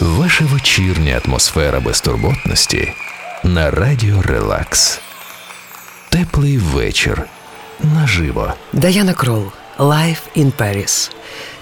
Ваша вечірня атмосфера безтурботності на радіо Релакс. Теплий вечір. Наживо. Даяна Крол Life in Paris.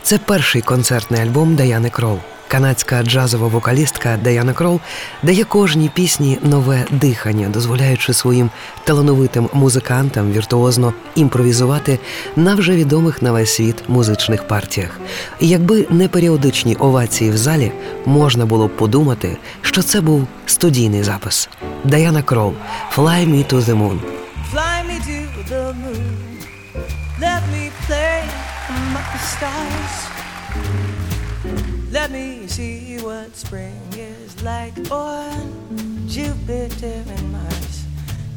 Це перший концертний альбом Даяни Крол. Канадська джазова вокалістка Даяна Крол дає кожній пісні нове дихання, дозволяючи своїм талановитим музикантам віртуозно імпровізувати на вже відомих на весь світ музичних партіях. І якби не періодичні овації в залі, можна було б подумати, що це був студійний запис. Даяна Крол «Fly me to the moon». Fly me to the moon. Let me play among the stars. Let me see what spring is like on Jupiter and Mars.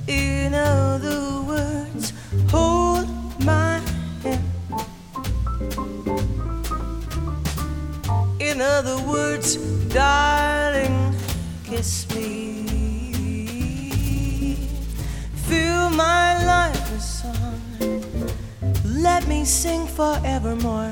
In other words, hold my hand. In other words, darling, kiss me. Fill my life with song. Let me sing forevermore.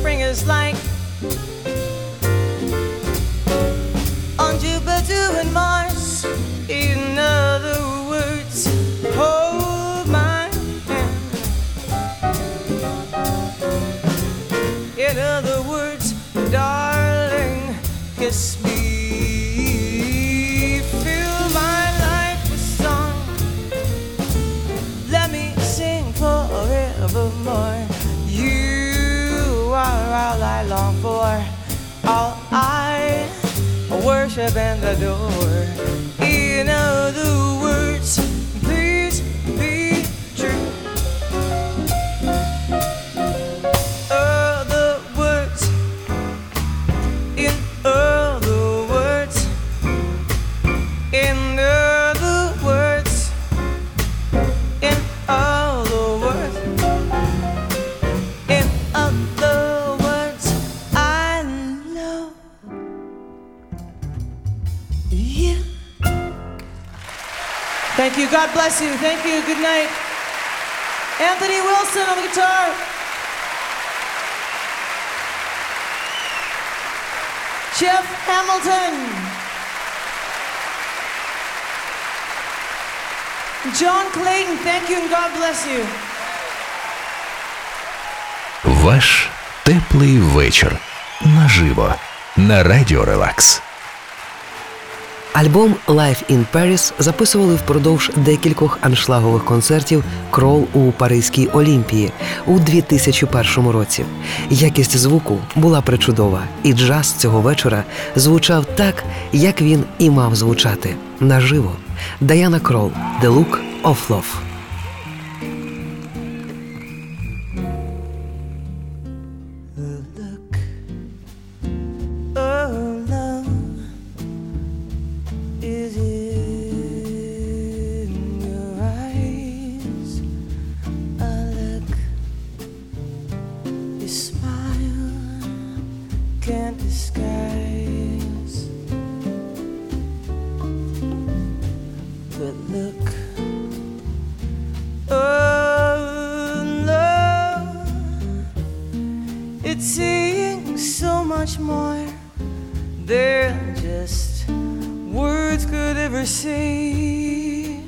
spring is like and the In you. God bless you. Thank you. Good night. Anthony Wilson on the guitar. Jeff Hamilton. John Clayton, thank you and God bless you. Ваш теплий вечір наживо на радіо Релакс. Альбом Life in Paris записували впродовж декількох аншлагових концертів Крол у Паризькій Олімпії у 2001 році. Якість звуку була причудова, і джаз цього вечора звучав так, як він і мав звучати наживо. Даяна Крол The Look of Love. More than just words could ever say.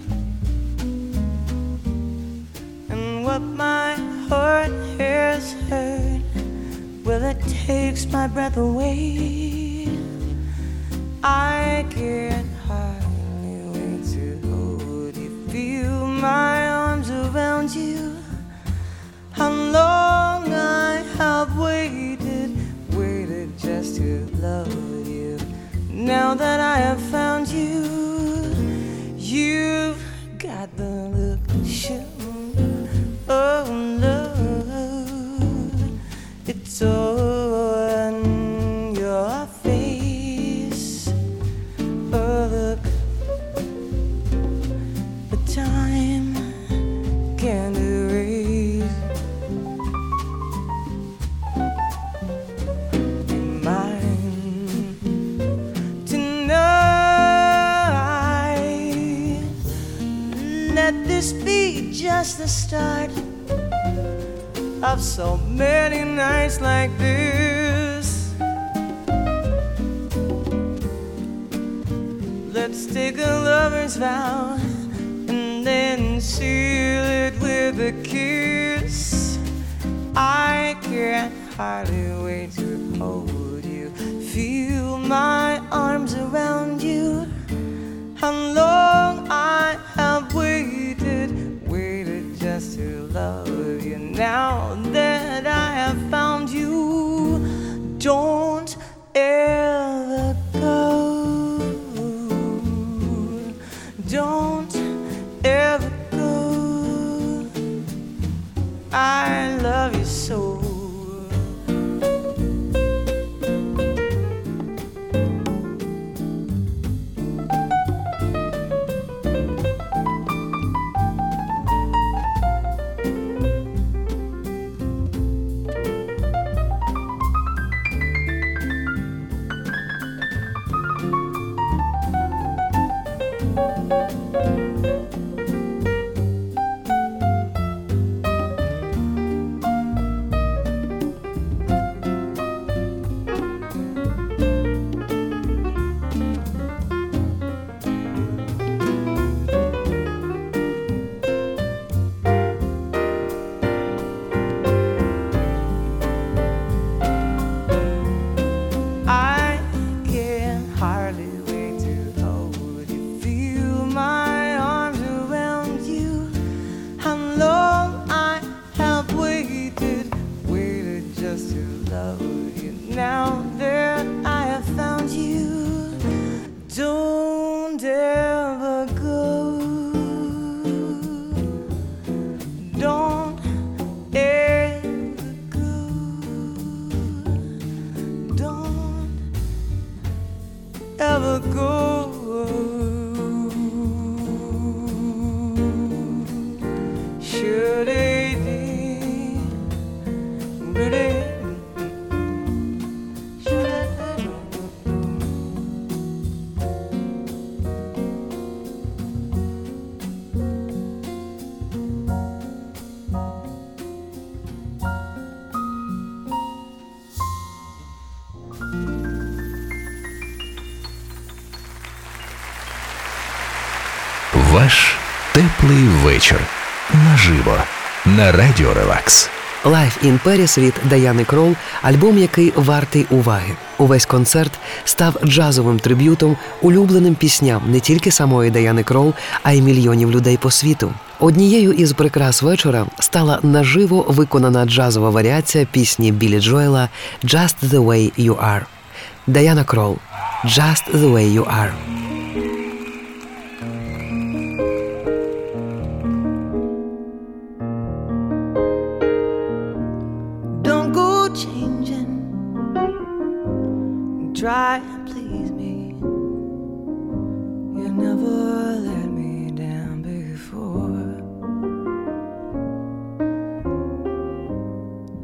And what my heart has heard, well, it takes my breath away. I can't hardly wait to hold you, feel my arms around you. How long I have waited, waited just to love you. Now that I just the start of so many nights like this. Let's take a lover's vow and then seal it with a kiss. I can't hardly wait to hold you, feel my arms around Ваш теплий вечір. Наживо. На радіо Релакс. Life in Paris від Даяни Крол, альбом, який вартий уваги. Увесь концерт став джазовим триб'ютом, улюбленим пісням не тільки самої Даяни Крол, а й мільйонів людей по світу. Однією із прикрас вечора стала наживо виконана джазова варіація пісні Білі Джоела «Just the way you are». Даяна Крол «Just the way you are».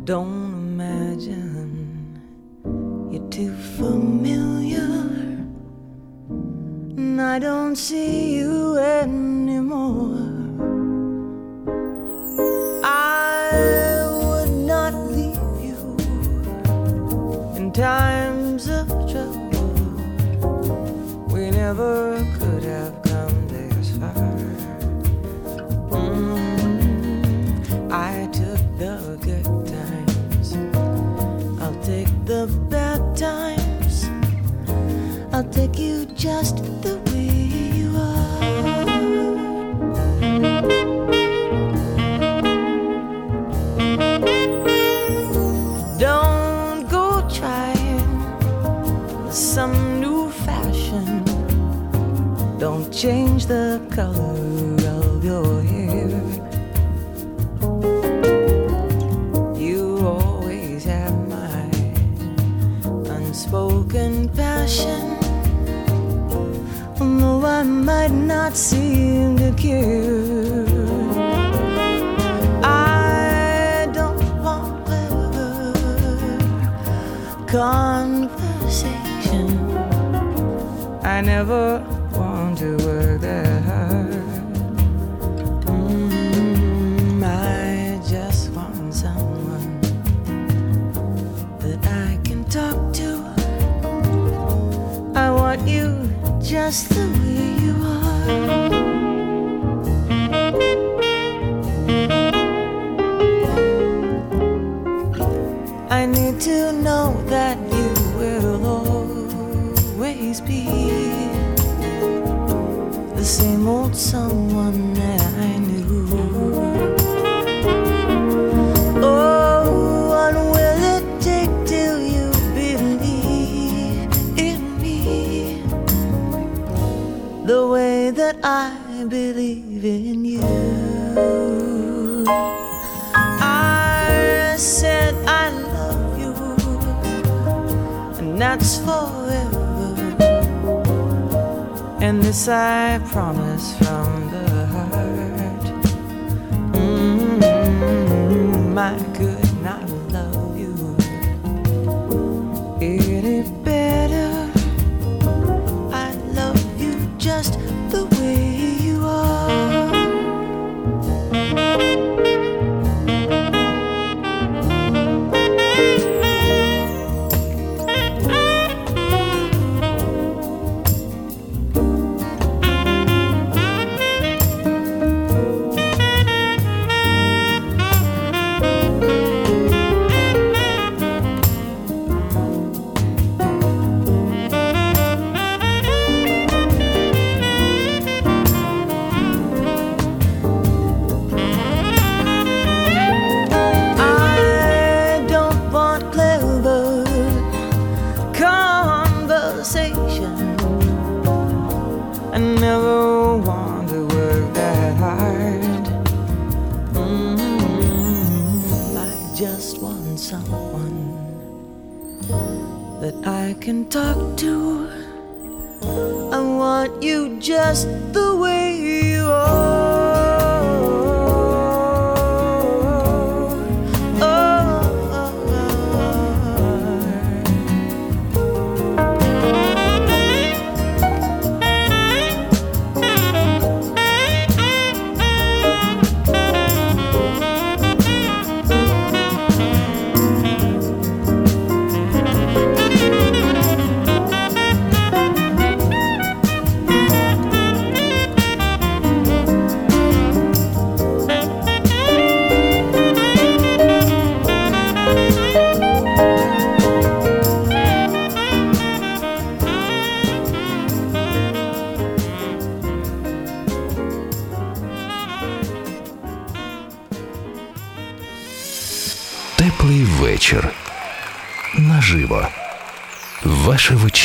Don't imagine you're too familiar. And I don't see you anymore. The bad times. I'll take you just the way you are. Don't go trying some new fashion. Don't change the color unspoken passion. Although I might not seem to care. I don't want clever conversation. I never want to just the way you are. I need to know that you will always be the same old someone I believe in you? I said I love you, and that's forever. And this I promise from the heart. Mm, I could not love you any better. Just the way just the way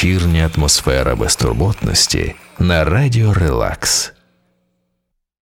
вечірня атмосфера безтурботності на радіо Релакс.